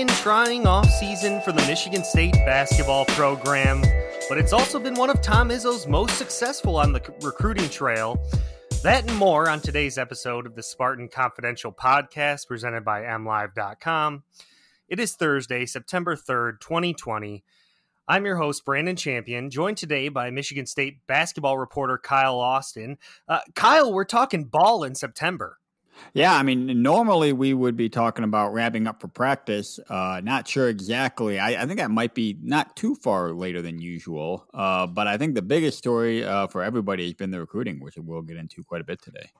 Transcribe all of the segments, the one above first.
Long and trying offseason for the Michigan State basketball program, but it's also been one of Tom Izzo's most successful on the recruiting trail. That and more on today's episode of the Spartan Confidential podcast presented by MLive.com. It is Thursday, September 3rd, 2020. I'm your host, Brandon Champion, joined today by Michigan State basketball reporter Kyle Austin. Uh, Kyle, we're talking ball in September. Yeah, I mean, normally we would be talking about wrapping up for practice. Uh, not sure exactly. I, I, think that might be not too far later than usual. Uh, but I think the biggest story uh, for everybody has been the recruiting, which we'll get into quite a bit today.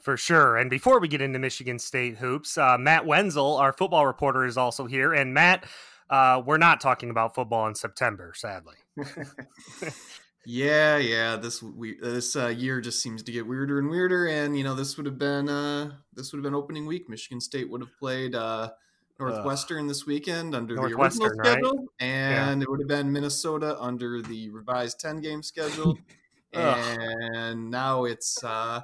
For sure. And before we get into Michigan State hoops, uh, Matt Wenzel, our football reporter, is also here. And Matt, uh, we're not talking about football in September, sadly. Yeah, yeah. This we this uh, year just seems to get weirder and weirder, and you know this would have been uh, this would have been opening week. Michigan State would have played uh, Northwestern this weekend under the original schedule, right? and yeah. it would have been Minnesota under the revised ten game schedule, and now it's uh,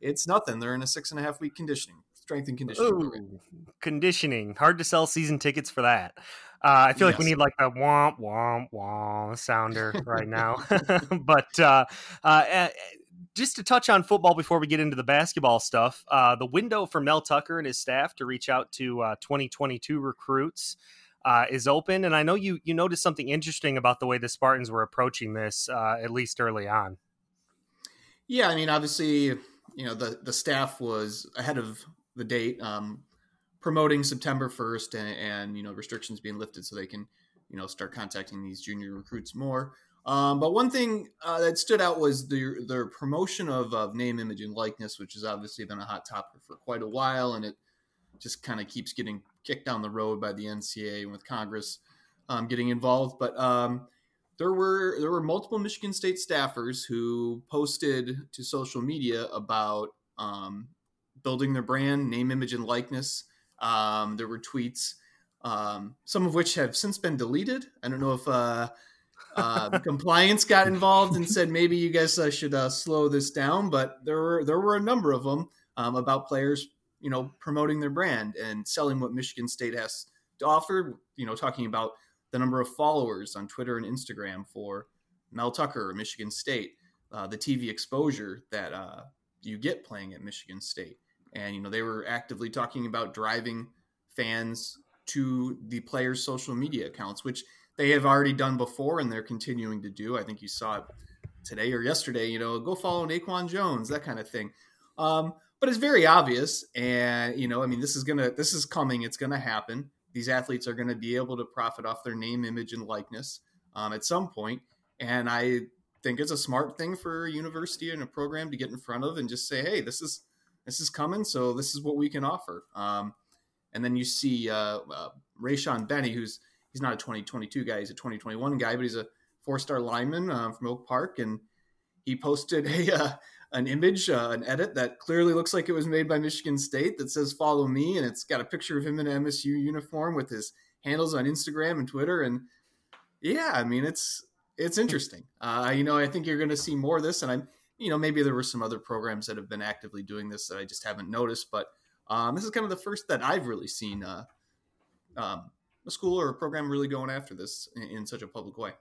it's nothing. They're in a six and a half week conditioning strength and conditioning. Ooh, conditioning. Hard to sell season tickets for that. Uh, I feel yes. like we need like a womp womp womp sounder right now. but uh, uh, eh, just to touch on football before we get into the basketball stuff, uh, the window for Mel Tucker and his staff to reach out to 2022 uh, recruits uh, is open, and I know you you noticed something interesting about the way the Spartans were approaching this, at least early on. Yeah, I mean, obviously, you know the the staff was ahead of the date. Um, promoting September 1st and, and, you know restrictions being lifted so they can you know start contacting these junior recruits more. Um, but one thing uh, that stood out was the the promotion of, of name, image, and likeness, which has obviously been a hot topic for quite a while, and it just kind of keeps getting kicked down the road by the NCAA and with Congress um, getting involved. But um, there were there were multiple Michigan State staffers who posted to social media about um, building their brand, name, image, and likeness. Um, there were tweets, um, some of which have since been deleted. I don't know if uh, uh, compliance got involved and said maybe you guys uh, should uh, slow this down, but there were there were a number of them um, about players, you know, promoting their brand and selling what Michigan State has to offer. You know, talking about the number of followers on Twitter and Instagram for Mel Tucker Michigan State, uh, the TV exposure that uh, you get playing at Michigan State and you know they were actively talking about driving fans to the players' social media accounts, which they have already done before and they're continuing to do. I think you saw it today or yesterday. You know, go follow Naquan Jones, that kind of thing. Um, but it's very obvious, and you know, I mean, this is gonna, this is coming. It's gonna happen. These athletes are to be able to profit off their name, image, and likeness um, at some point, and I think it's a smart thing for a university and a program to get in front of and just say, hey, this is this is coming, so this is what we can offer. Um, and then you see uh, uh, Rayshaun Benny, who's he's not a 2022 guy, he's a 2021 guy, but he's a four-star lineman uh, from Oak Park, and he posted a uh, an image, uh, an edit that clearly looks like it was made by Michigan State that says "Follow me," and it's got a picture of him in an MSU uniform with his handles on Instagram and Twitter, and yeah, I mean it's it's interesting. Uh, you know, I think you're going to see more of this, and I'm you know, maybe there were some other programs that have been actively doing this that I just haven't noticed, but um, this is kind of the first that I've really seen uh, um, a school or a program really going after this in, in such a public way.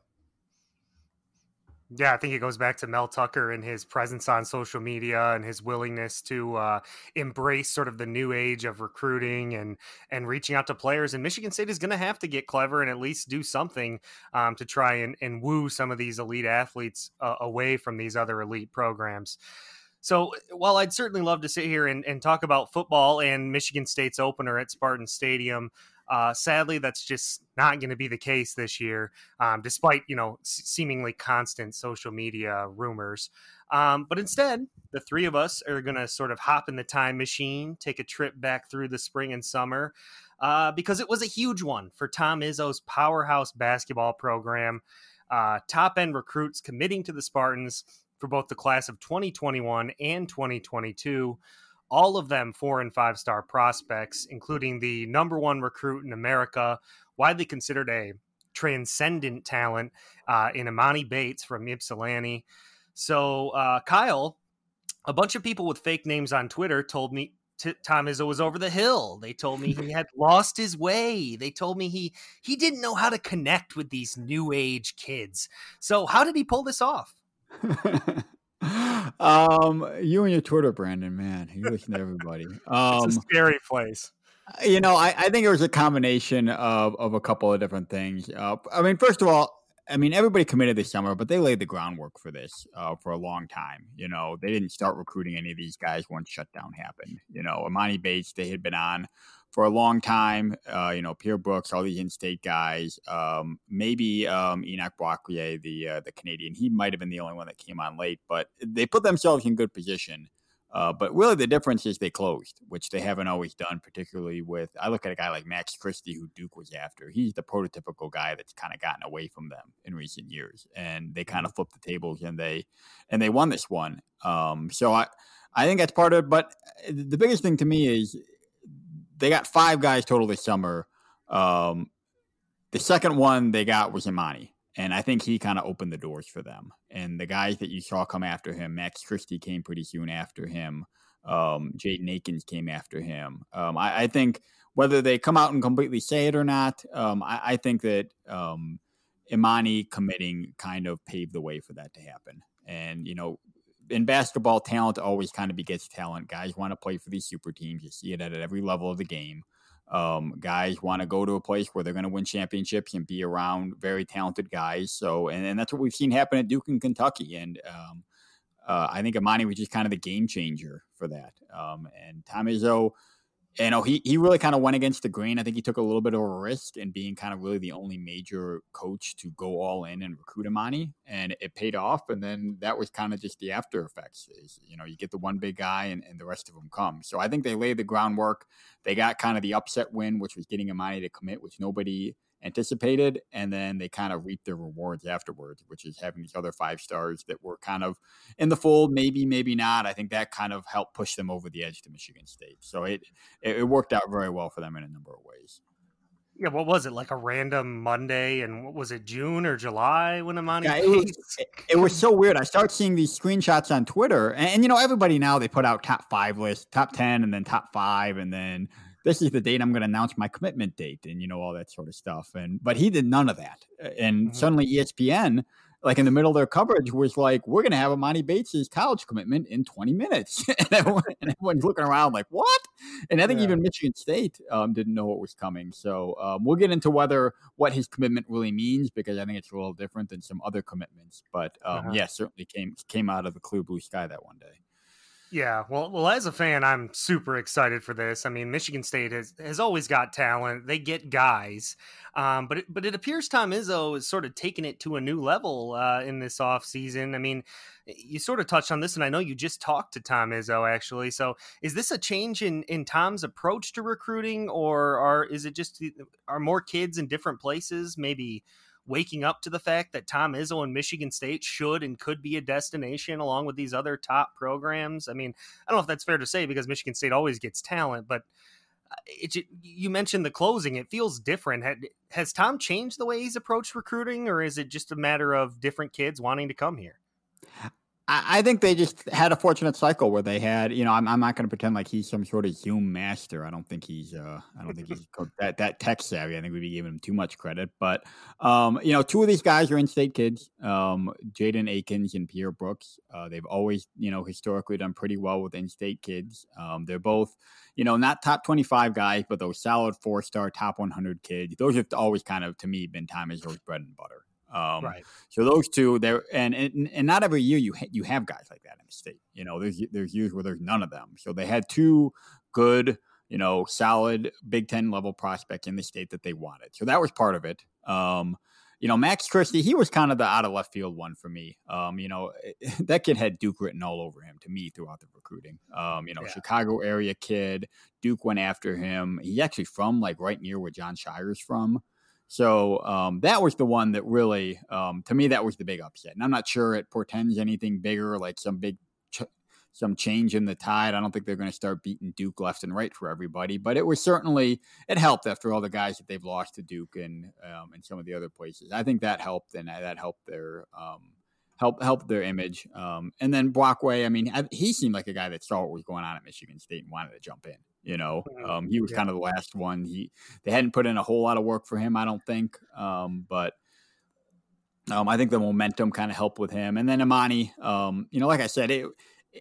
Yeah, I think it goes back to Mel Tucker and his presence on social media and his willingness to uh, embrace sort of the new age of recruiting and and reaching out to players. And Michigan State is going to have to get clever and at least do something um, to try and, and woo some of these elite athletes uh, away from these other elite programs. So while I'd certainly love to sit here and, and talk about football and Michigan State's opener at Spartan Stadium, uh, sadly, that's just not going to be the case this year, um, despite you know seemingly constant social media rumors. Um, but instead, the three of us are going to sort of hop in the time machine, take a trip back through the spring and summer, uh, because it was a huge one for Tom Izzo's powerhouse basketball program. Uh, top end recruits committing to the Spartans for both the class of 2021 and 2022 all of them four and five star prospects, including the number one recruit in America, widely considered a transcendent talent uh, in Emoni Bates from Ypsilanti. So, uh, Kyle, a bunch of people with fake names on Twitter told me t- Tom Izzo was over the hill. They told me he had lost his way. They told me he he didn't know how to connect with these new age kids. So, how did he pull this off? um, you and your Twitter, Brandon, man, you listen to everybody. Um, it's a scary place. Uh, you know, I, I think it was a combination of of a couple of different things. Uh, I mean, first of all, I mean, everybody committed this summer, but they laid the groundwork for this uh, for a long time. You know, they didn't start recruiting any of these guys once shutdown happened. You know, Emoni Bates, they had been on for a long time. Uh, you know, Pierre Brooks, all these in-state guys. Um, maybe um, Enoch Boakye, the uh, the Canadian, he might have been the only one that came on late, but they put themselves in good position. Uh, but really, the difference is they closed, which they haven't always done. Particularly with, I look at a guy like Max Christie, who Duke was after. He's the prototypical guy that's kind of gotten away from them in recent years, and they kind of mm-hmm. flipped the tables and they and they won this one. Um, so I, I think that's part of it. But uh, the biggest thing to me is they got five guys total this summer. Um, the second one they got was Emoni, And I think he kind of opened the doors for them. And the guys that you saw come after him, Max Christie came pretty soon after him. Um, Jaden Akins came after him. Um, I, I, think whether they come out and completely say it or not, um, I, I, think that um, Emoni committing kind of paved the way for that to happen. And, you know, in basketball, talent always kind of begets talent. Guys want to play for these super teams. You see it at every level of the game. Um, guys want to go to a place where they're going to win championships and be around very talented guys. So, and, and that's what we've seen happen at Duke and Kentucky. And um, uh, I think Emoni was just kind of the game changer for that. Um, and Tom Izzo – you know, he, he really kind of went against the grain. I think he took a little bit of a risk in being kind of really the only major coach to go all in and recruit Emoni, and it paid off. And then that was kind of just the after effects. Is, you know, you get the one big guy, and, and the rest of them come. So I think they laid the groundwork. They got kind of the upset win, which was getting Emoni to commit, which nobody anticipated, and then they kind of reap their rewards afterwards, which is having these other five stars that were kind of in the fold, maybe, maybe not. I think that kind of helped push them over the edge to Michigan State. So it it worked out very well for them in a number of ways. Yeah, what was it like a random Monday? And what was it June or July when Emoni? Yeah, it was, it, it, was so weird. I start seeing these screenshots on Twitter, and, and you know everybody now they put out top five lists, top ten, and then top five, and then this is the date I'm going to announce my commitment date and you know all that sort of stuff. And but he did none of that. And mm-hmm. suddenly ESPN, like in the middle of their coverage, was like, "We're going to have Emoni Bates's college commitment in 20 minutes," and, everyone, and, everyone's looking around like, "What?" And I think yeah. even Michigan State um, didn't know what was coming. So um, we'll get into whether what his commitment really means because I think it's a little different than some other commitments. But um, uh-huh. yeah, certainly came came out of the clear blue sky that one day. Yeah, well, well, as a fan, I'm super excited for this. I mean, Michigan State has has always got talent; they get guys, um, but it, but it appears Tom Izzo is sort of taking it to a new level uh, in this off season. I mean, you sort of touched on this, and I know you just talked to Tom Izzo actually. So, is this a change in in Tom's approach to recruiting, or are is it just are more kids in different places, maybe? Waking up to the fact that Tom Izzo and Michigan State should and could be a destination along with these other top programs. I mean, I don't know if that's fair to say because Michigan State always gets talent, but uh, it, you mentioned the closing. It feels different. Has Tom changed the way he's approached recruiting, or is it just a matter of different kids wanting to come here? I, think they just had a fortunate cycle where they had, you know, I'm, I'm not going to pretend like he's some sort of Zoom master. I don't think he's, uh, I don't think he's that that tech savvy. I think we'd be giving him too much credit. But, um, you know, two of these guys are in-state kids, um, Jaden Akins and Pierre Brooks. Uh, they've always, you know, historically done pretty well with in-state kids. Um, they're both, you know, not top 25 guys, but those solid four-star, top 100 kids. Those have always kind of, to me, been Tom Izzo's bread and butter. Um, right. So those two there, and, and and not every year you ha- you have guys like that in the state. You know, there's there's years where there's none of them. So they had two good, you know, solid Big Ten level prospects in the state that they wanted. So that was part of it. Um, you know, Max Christie, he was kind of the out of left field one for me. Um, you know, that kid had Duke written all over him to me throughout the recruiting. Um, you know, yeah. Chicago area kid, Duke went after him. He's actually from like right near where Jon Scheyer's from. So um, that was the one that really, um, to me, that was the big upset. And I'm not sure it portends anything bigger, like some big, ch- some change in the tide. I don't think they're going to start beating Duke left and right for everybody, but it was certainly it helped after all the guys that they've lost to Duke and um, and some of the other places. I think that helped, and that helped their um, help help their image. Um, and then Boakye, I mean, he seemed like a guy that saw what was going on at Michigan State and wanted to jump in. You know, mm-hmm. um, he was yeah. kind of the last one. He they hadn't put in a whole lot of work for him, I don't think. Um, but um, I think the momentum kind of helped with him. And then Emoni, um, you know, like I said, it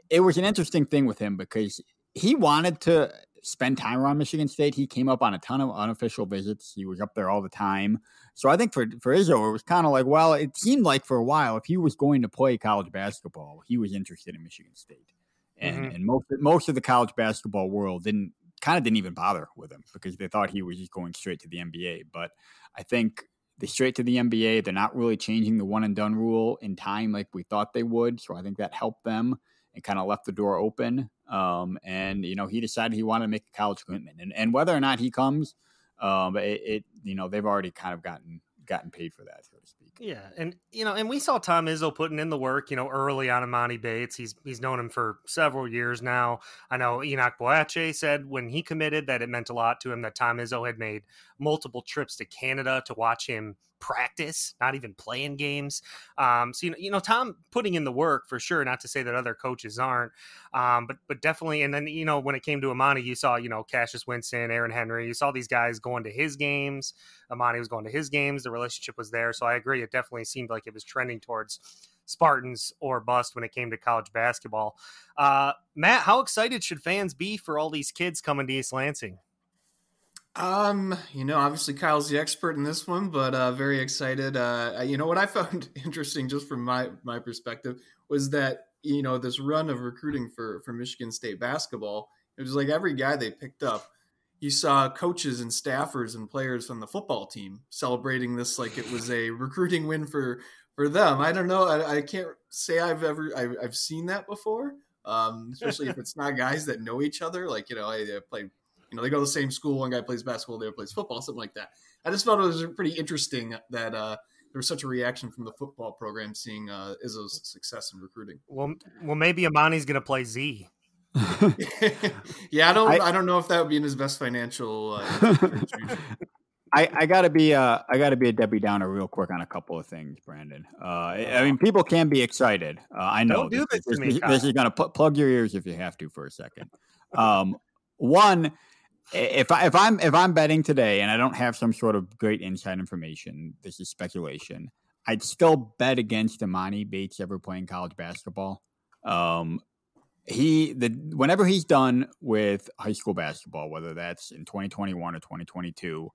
it was an interesting thing with him because he wanted to spend time around Michigan State. He came up on a ton of unofficial visits. He was up there all the time. So I think for for Izzo, it was kind of like, well, it seemed like for a while, if he was going to play college basketball, he was interested in Michigan State and mm-hmm. and most most of the college basketball world didn't kind of didn't even bother with him because they thought he was just going straight to the NBA. But I think they straight to the NBA. They're not really changing the one and done rule in time like we thought they would. So I think that helped them and kind of left the door open. Um, and you know he decided he wanted to make a college commitment, and and whether or not he comes, um, it, it you know they've already kind of gotten gotten paid for that, so. Yeah, and you know, and we saw Tom Izzo putting in the work, you know, early on Emoni Bates. He's he's known him for several years now. I know Enoch Boakye said when he committed that it meant a lot to him that Tom Izzo had made multiple trips to Canada to watch him practice, not even playing games. Um, so you know, you know, Tom putting in the work for sure. Not to say that other coaches aren't, um, but but definitely. And then you know, when it came to Emoni, you saw you know Cassius Winston, Aaron Henry. You saw these guys going to his games. Emoni was going to his games. The relationship was there. So I agree. It definitely seemed like it was trending towards Spartans or bust when it came to college basketball. Uh, Matt, how excited should fans be for all these kids coming to East Lansing? Um, you know, obviously Kyle's the expert in this one, but uh, very excited. Uh, you know, what I found interesting, just from my my perspective, was that you know this run of recruiting for for Michigan State basketball. It was like every guy they picked up, you saw coaches and staffers and players on the football team celebrating this like it was a recruiting win for for them. I don't know. I, I can't say I've ever I've, I've seen that before. Um, especially if it's not guys that know each other. Like you know, I, I play you know, they go to the same school. One guy plays basketball, the other plays football, something like that. I just felt it was pretty interesting that uh, there was such a reaction from the football program seeing uh, Izzo's success in recruiting. Well, well, maybe Emoni's going to play Z. yeah, I don't. I, I, don't know if that would be in his best financial. Uh, I, I gotta be uh I gotta be a Debbie Downer real quick on a couple of things, Brandon. Uh, I mean, people can be excited. Uh, I know don't do this, this, this, this is gonna pl- plug your ears if you have to for a second. Um, one, if I if I'm if I'm betting today and I don't have some sort of great inside information, this is speculation. I'd still bet against Emoni Bates ever playing college basketball. Um, he the whenever he's done with high school basketball, whether that's in 2021 or 2022,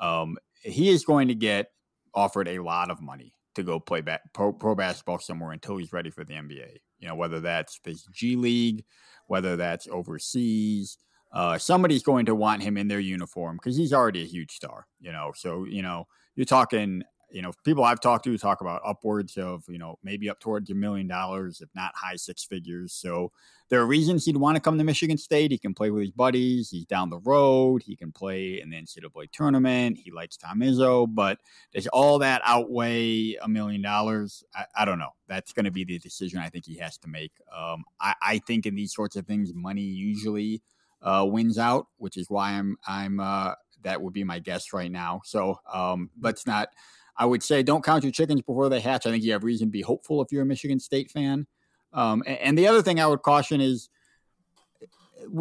um, he is going to get offered a lot of money to go play ba- pro, pro basketball somewhere until he's ready for the NBA. You know, whether that's the G League, whether that's overseas uh, somebody's going to want him in their uniform because he's already a huge star, you know. So, you know, you're talking, you know, people I've talked to talk about upwards of, you know, maybe up towards a million dollars, if not high six figures. So there are reasons he'd want to come to Michigan State. He can play with his buddies. He's down the road. He can play in the NCAA tournament. He likes Tom Izzo, but does all that outweigh a million dollars? I don't know. That's going to be the decision I think he has to make. Um, I, I think in these sorts of things, money usually – uh, wins out, which is why I'm I'm uh, that would be my guess right now. So um, let's not. I would say don't count your chickens before they hatch. I think you have reason to be hopeful if you're a Michigan State fan. Um, and, and the other thing I would caution is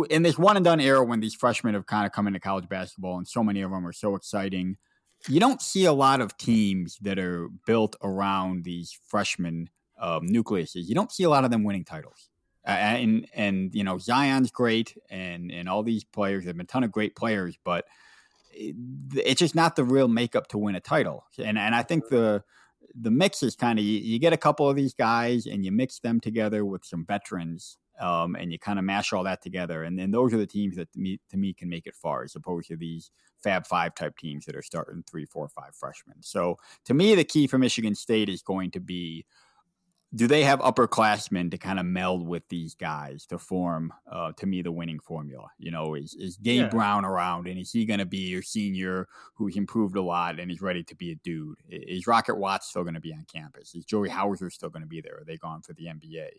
in this one and done era when these freshmen have kind of come into college basketball and so many of them are so exciting, you don't see a lot of teams that are built around these freshman um, nucleuses. You don't see a lot of them winning titles. And and you know Zion's great, and and all these players have been a ton of great players, but it's just not the real makeup to win a title. And and I think the the mix is kind of you, you, get a couple of these guys and you mix them together with some veterans um, and you kind of mash all that together, and then those are the teams that to me, to me can make it far, as opposed to these Fab Five type teams that are starting three, four, five freshmen. So to me, the key for Michigan State is going to be do they have upperclassmen to kind of meld with these guys to form, uh, to me, the winning formula? You know, is, is Gabe yeah. Brown around and is he going to be your senior who's improved a lot and is ready to be a dude? Is Rocket Watts still going to be on campus? Is Joey Hauser still going to be there? Are they gone for the NBA?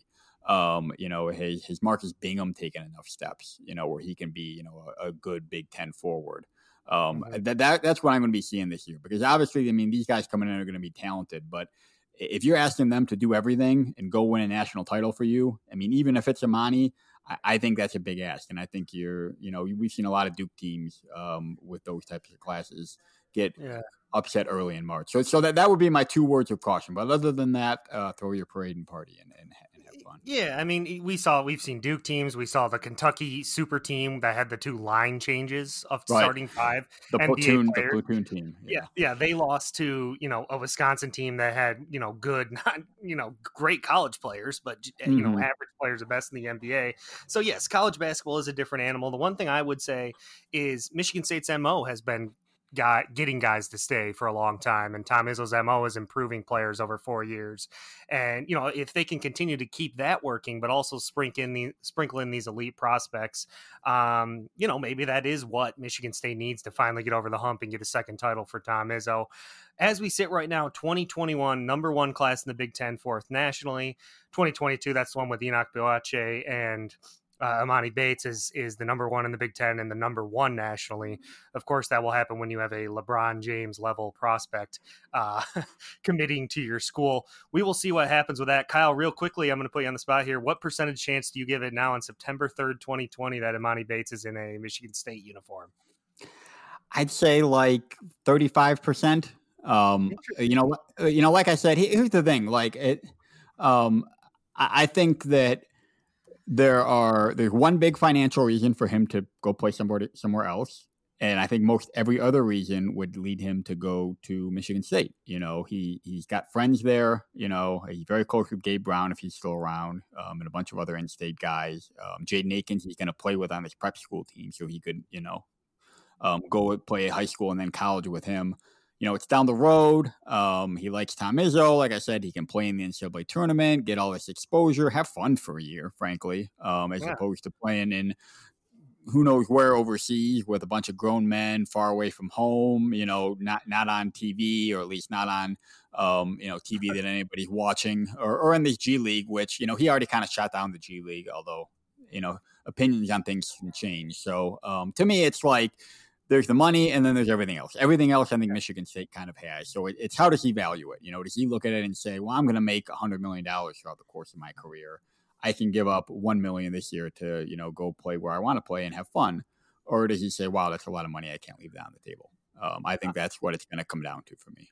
um, you know, his, his Marcus Bingham taken enough steps, you know, where he can be, you know, a, a good Big Ten forward. Um, mm-hmm. that, that that's what I'm going to be seeing this year because obviously, I mean, these guys coming in are going to be talented, but if you're asking them to do everything and go win a national title for you, I mean, even if it's Emoni, I, I think that's a big ask, and I think you're, you know, we've seen a lot of Duke teams um, with those types of classes get yeah. upset early in March. So, so that that would be my two words of caution. But other than that, uh, throw your parade and party and, and fun. Yeah, I mean, we saw we've seen Duke teams. We saw the Kentucky super team that had the two line changes of right. starting five. The NBA platoon, the platoon team. Yeah. yeah, yeah, they lost to you know a Wisconsin team that had you know good, not you know great college players, but mm-hmm. you know mm-hmm. average players at best in the NBA. So yes, college basketball is a different animal. The one thing I would say is Michigan State's mo has been guy getting guys to stay for a long time. And Tom Izzo's MO is improving players over four years. And, you know, if they can continue to keep that working, but also sprinkle in, the, sprinkle in these elite prospects, um, you know, maybe that is what Michigan State needs to finally get over the hump and get a second title for Tom Izzo. As we sit right now, 2021, number one class in the Big Ten, fourth nationally. 2022, that's the one with Enoch Boakye and uh, Emoni Bates is is the number one in the Big Ten and the number one nationally. Of course, that will happen when you have a LeBron James level prospect uh, committing to your school. We will see what happens with that. Kyle, real quickly, I'm going to put you on the spot here. What percentage chance do you give it now on September 3rd, 2020, that Emoni Bates is in a Michigan State uniform? I'd say like 35 percent. Um, you know, you know, like I said, here's the thing. Like it, um, I think that there are there's one big financial reason for him to go play somewhere somewhere else and I think most every other reason would lead him to go to Michigan State. You know, he he's got friends there. You know, he's very close with Gabe Brown if he's still around, um, and a bunch of other in-state guys. Um, Jaden Akins he's going to play with on his prep school team, so he could you know um, go play high school and then college with him you know, it's down the road. Um, he likes Tom Izzo. Like I said, he can play in the NCAA tournament, get all this exposure, have fun for a year, frankly, um, as yeah. opposed to playing in who knows where overseas with a bunch of grown men far away from home, you know, not not on TV or at least not on um, you know, TV that anybody's watching or, or in this G League, which, you know, he already kind of shot down the G League, although, you know, opinions on things can change. So um, to me, it's like there's the money and then there's everything else. Everything else I think Michigan State kind of has. So it, it's how does he value it? You know, does he look at it and say, well, I'm going to make $100 million throughout the course of my career. I can give up 1 million this year to, you know, go play where I want to play and have fun. Or does he say, wow, that's a lot of money. I can't leave that on the table. Um, I think uh that's what it's going to come down to for me.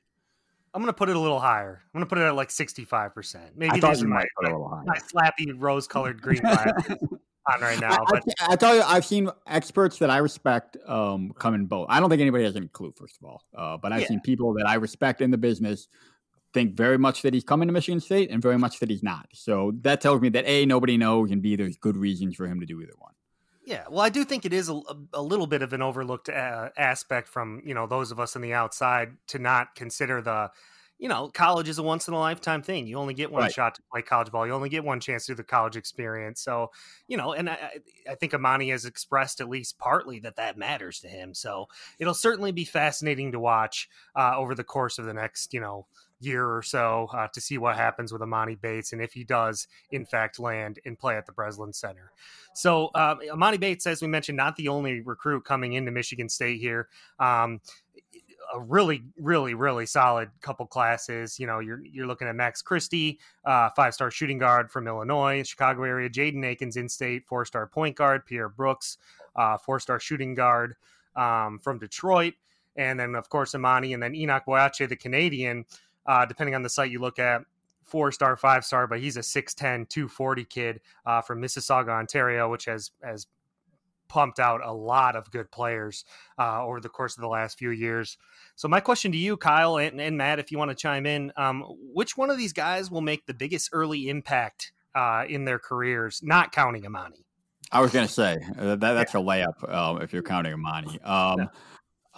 I'm going to put it a little higher. I'm going to put it at like 65%. Maybe these are my, my, my slappy rose colored green. on right now. But I, I, tell you, I've seen experts that I respect um, come in both. I don't think anybody has any clue, first of all, uh, but I've yeah. seen people that I respect in the business think very much that he's coming to Michigan State and very much that he's not. So that tells me that a nobody knows, and b there's good reasons for him to do either one. Yeah, well, I do think it is a, a little bit of an overlooked uh, aspect from you know those of us on the outside to not consider the you know, college is a once in a lifetime thing. You only get one right. shot to play college ball. You only get one chance to do the college experience. So, you know, and I, I think Emoni has expressed at least partly that that matters to him. So it'll certainly be fascinating to watch uh, over the course of the next, you know, year or so uh, to see what happens with Emoni Bates and if he does, in fact, land and play at the Breslin Center. So, um, Emoni Bates, as we mentioned, not the only recruit coming into Michigan State here. Um, a really, really, really solid couple classes. You know, you're you're looking at Max Christie, uh, five star shooting guard from Illinois, Chicago area. Jaden Akins, in state, four star point guard. Pierre Brooks, uh, four star shooting guard um, from Detroit, and then of course Emoni, and then Enoch Boakye, the Canadian. Uh, depending on the site you look at, four star, five star, but he's a 6'10, 240 kid uh, from Mississauga, Ontario, which has has pumped out a lot of good players uh, over the course of the last few years. So, my question to you, Kyle and, and Matt, if you want to chime in, um, which one of these guys will make the biggest early impact uh, in their careers, not counting Emoni? I was going to say uh, that, that's a layup um, if you're counting Emoni. Um,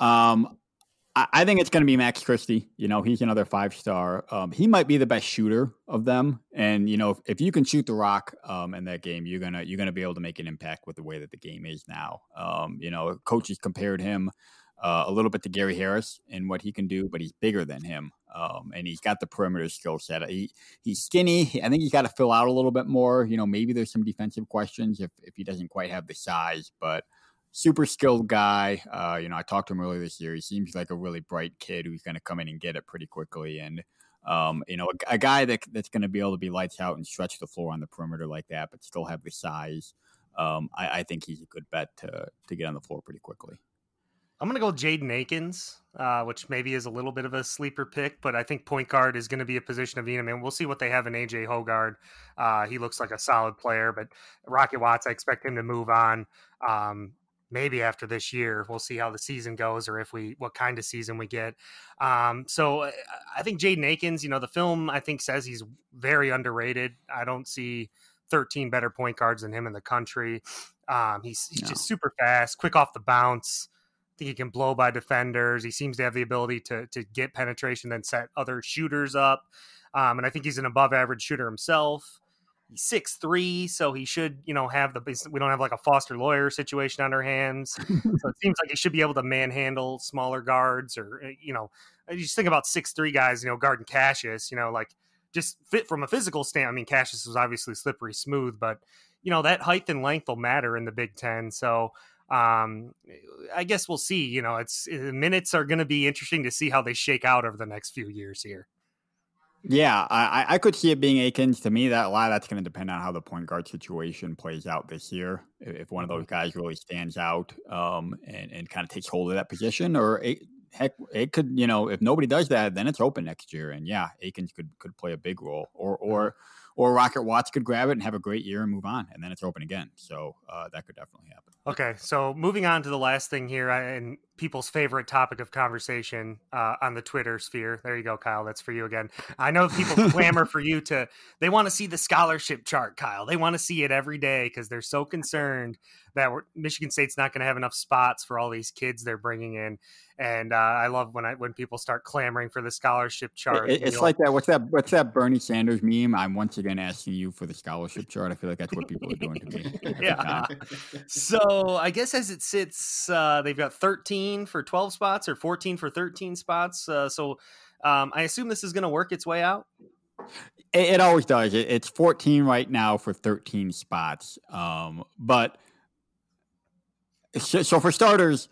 yeah. um, I think it's going to be Max Christie. You know, he's another five star. Um, he might be the best shooter of them, and you know, if, if you can shoot the rock um, in that game, you're gonna you're gonna be able to make an impact with the way that the game is now. Um, you know, coaches compared him uh, a little bit to Gary Harris and what he can do, but he's bigger than him, um, and he's got the perimeter skill set. He he's skinny. I think he's got to fill out a little bit more. You know, maybe there's some defensive questions if if he doesn't quite have the size, but super skilled guy. Uh, you know, I talked to him earlier this year. He seems like a really bright kid who's going to come in and get it pretty quickly. And, um, you know, a, a, guy that, that's going to be able to be lights out and stretch the floor on the perimeter like that, but still have the size. Um, I, I, think he's a good bet to, to get on the floor pretty quickly. I'm going to go Jaden Akins, uh, which maybe is a little bit of a sleeper pick, but I think point guard is going to be a position of need. I mean, we'll see what they have in AJ Hoggard. Uh, he looks like a solid player, but Rocket Watts, I expect him to move on. Um, maybe after this year we'll see how the season goes or if we what kind of season we get um, so uh, i think jaden akins you know the film i think says he's very underrated i don't see 13 better point guards than him in the country um, he's, he's no. just super fast quick off the bounce I think he can blow by defenders. He seems to have the ability to to get penetration, then set other shooters up. Um, and I think he's an above average shooter himself he's six three, so he should you know have the we don't have like a Foster Loyer situation on our hands. so it seems like he should be able to manhandle smaller guards, or eh, you know, you just think about six three guys, you know, guarding Cassius, you know, like just fit from a physical stand. I mean, Cassius was obviously slippery smooth, but you know that height and length will matter in the Big Ten. So um i guess we'll see you know it's eh, minutes are going to be interesting to see how they shake out over the next few years here yeah, I, I could see it being Akins. To me, that a lot of that's going to depend on how the point guard situation plays out this year. If one of those mm-hmm. guys really stands out um, and, and kind of takes hold of that position, or it, heck, it could, you know, if nobody does that, then it's open next year. And yeah, Akins could could play a big role, or or or Rocket Watts could grab it and have a great year and move on, and then it's open again. So uh, that could definitely happen. Okay, so moving on to the last thing here, and people's favorite topic of conversation uh, on the Twitter sphere. There you go, Kyle. That's for you again. I know people clamor for you to. They want to see the scholarship chart, Kyle. They want to see it every day because they're so concerned that Michigan State's not going to have enough spots for all these kids they're bringing in. And uh, I love when I when people start clamoring for the scholarship chart. It, it's like that. What's that? What's that Bernie Sanders meme? I'm once again asking you for the scholarship chart. I feel like that's what people are doing to me. yeah. so I guess as it sits, uh, they've got 13 for 12 spots or 14 for 13 spots. Uh, so um, I assume this is going to work its way out. It, it always does. It, it's 14 right now for 13 spots. Um, but so, so for starters,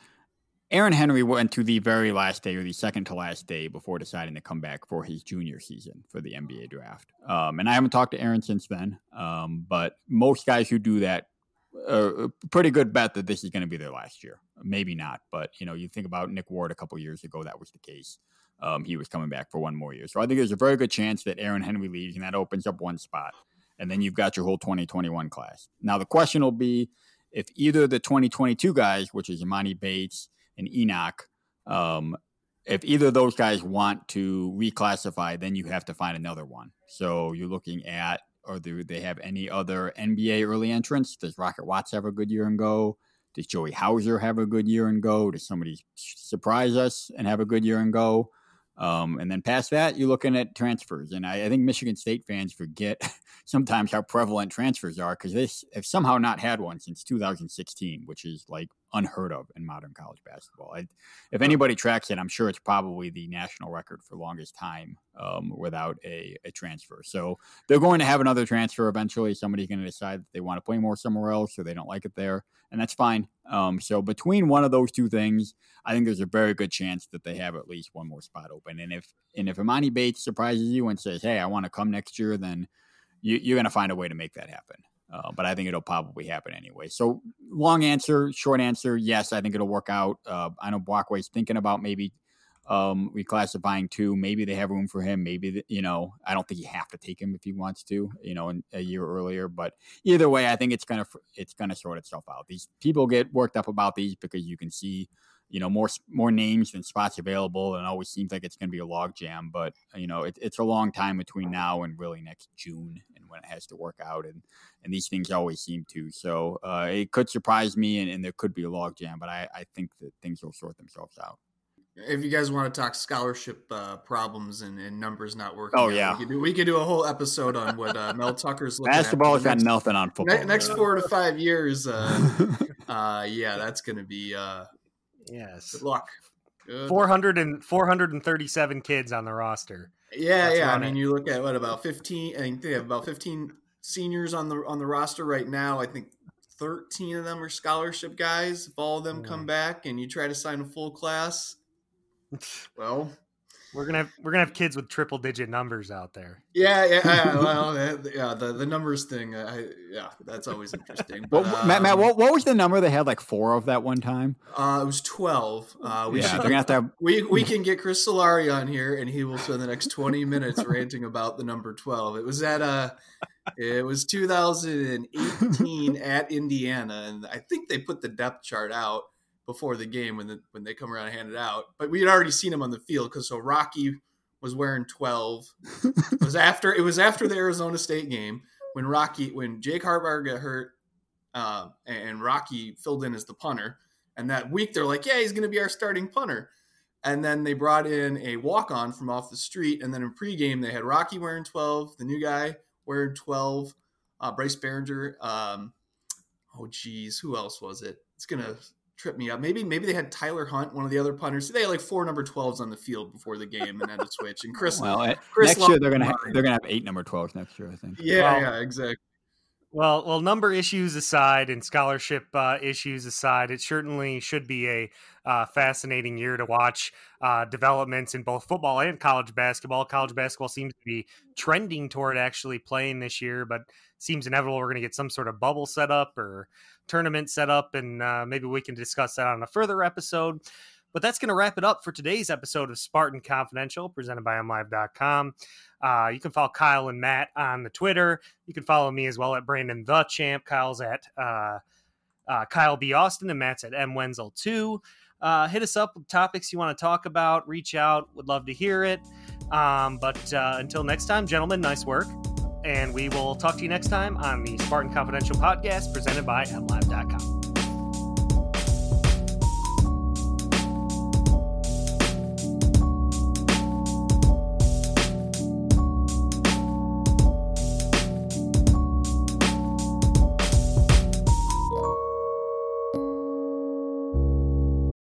Aaron Henry went to the very last day or the second to last day before deciding to come back for his junior season for the NBA draft. Um, and I haven't talked to Aaron since then. Um, but most guys who do that a pretty good bet that this is going to be their last year. Maybe not, but you know, you think about Nick Ward a couple years ago, that was the case. Um, he was coming back for one more year. So I think there's a very good chance that Aaron Henry leaves and that opens up one spot. And then you've got your whole 2021 class. Now the question will be if either the 2022 guys, which is Emoni Bates and Enoch, um, if either of those guys want to reclassify, then you have to find another one. So you're looking at, or do they have any other NBA early entrants? Does Rocket Watts have a good year and go? Does Joey Hauser have a good year and go? Does somebody surprise us and have a good year and go? Um, and then past that, you're looking at transfers. And I, I think Michigan State fans forget sometimes how prevalent transfers are because they have somehow not had one since 2016, which is like unheard of in modern college basketball. I, if anybody tracks it, I'm sure it's probably the national record for longest time um, without a, a, transfer. So they're going to have another transfer eventually. Somebody's going to decide that they want to play more somewhere else or they don't like it there, and that's fine. Um, so between one of those two things, I think there's a very good chance that they have at least one more spot open. And if and if Emoni Bates surprises you and says, "Hey, I want to come next year," then you, you're going to find a way to make that happen. Uh, but I think it'll probably happen anyway. So, long answer, short answer, yes, I think it'll work out. Uh, I know Boakye's thinking about maybe um, reclassifying too. Maybe they have room for him. Maybe the, you know, I don't think you have to take him if he wants to. You know, in, a year earlier. But either way, I think it's gonna it's gonna sort itself out. These people get worked up about these because you can see you know more more names than spots available, and it always seems like it's going to be a logjam. But you know, it, it's a long time between now and really next June, and when it has to work out, and and these things always seem to. So uh, it could surprise me, and, and there could be a logjam, but I, I think that things will sort themselves out. If you guys want to talk scholarship uh, problems and, and, numbers not working, oh yeah, we could, do, we could do a whole episode on what uh, Mel Tucker's looking Basketball has got nothing on football. Ne- next four to five years, uh, uh, yeah, that's going to be uh, Yes. Good luck. Good 400 and 437 kids on the roster. Yeah, That's yeah. I mean, you look at what about 15? I think they have about 15 seniors on the on the roster right now. I think 13 of them are scholarship guys. If all of them mm. come back and you try to sign a full class, well, we're gonna have we're gonna have kids with triple digit numbers out there. Yeah, yeah, yeah well, yeah. The the numbers thing, I, yeah, that's always interesting. But, well, um, Matt, Matt, what, what was the number they had? Like four of that one time? Uh, it was twelve. Uh, we yeah, should, they're gonna have to. Have... We we can get Chris Solari on here, and he will spend the next twenty minutes ranting about the number twelve. It was at uh it was 2018 at Indiana, and I think they put the depth chart out before the game when the, when they come around and hand it out. But we had already seen him on the field because so Rocky was wearing 12. it was after it was after the Arizona State game when Rocky when Jake Hartbarger got hurt uh, and Rocky filled in as the punter. And that week they're like, yeah, he's going to be our starting punter. And then they brought in a walk on from off the street. And then in pregame, they had Rocky wearing 12, the new guy wearing 12, uh, Bryce Baringer. Um, oh, geez, who else was it? It's going to trip me up. Maybe maybe they had Tyler Hunt, one of the other punters. They had like four number twelves on the field before the game, and had to switch. And Chris, well, Chris next year they're gonna have, they're gonna have eight number twelves next year, I think. Yeah, well, yeah, exactly. Well, well, number issues aside and scholarship uh, issues aside, it certainly should be a uh, fascinating year to watch uh, developments in both football and college basketball. College basketball seems to be trending toward actually playing this year, but seems inevitable we're going to get some sort of bubble set up or tournament set up, and uh, maybe we can discuss that on a further episode. But that's going to wrap it up for today's episode of Spartan Confidential, presented by MLive.com. Uh, you can follow Kyle and Matt on the Twitter. You can follow me as well at Brandon the Champ. Kyle's at uh, uh, Kyle B. Austin, and Matt's at M. Wenzel 2. Uh, hit us up with topics you want to talk about. Reach out. Would love to hear it. Um, but uh, until next time, gentlemen, nice work. And we will talk to you next time on the Spartan Confidential podcast presented by MLive.com.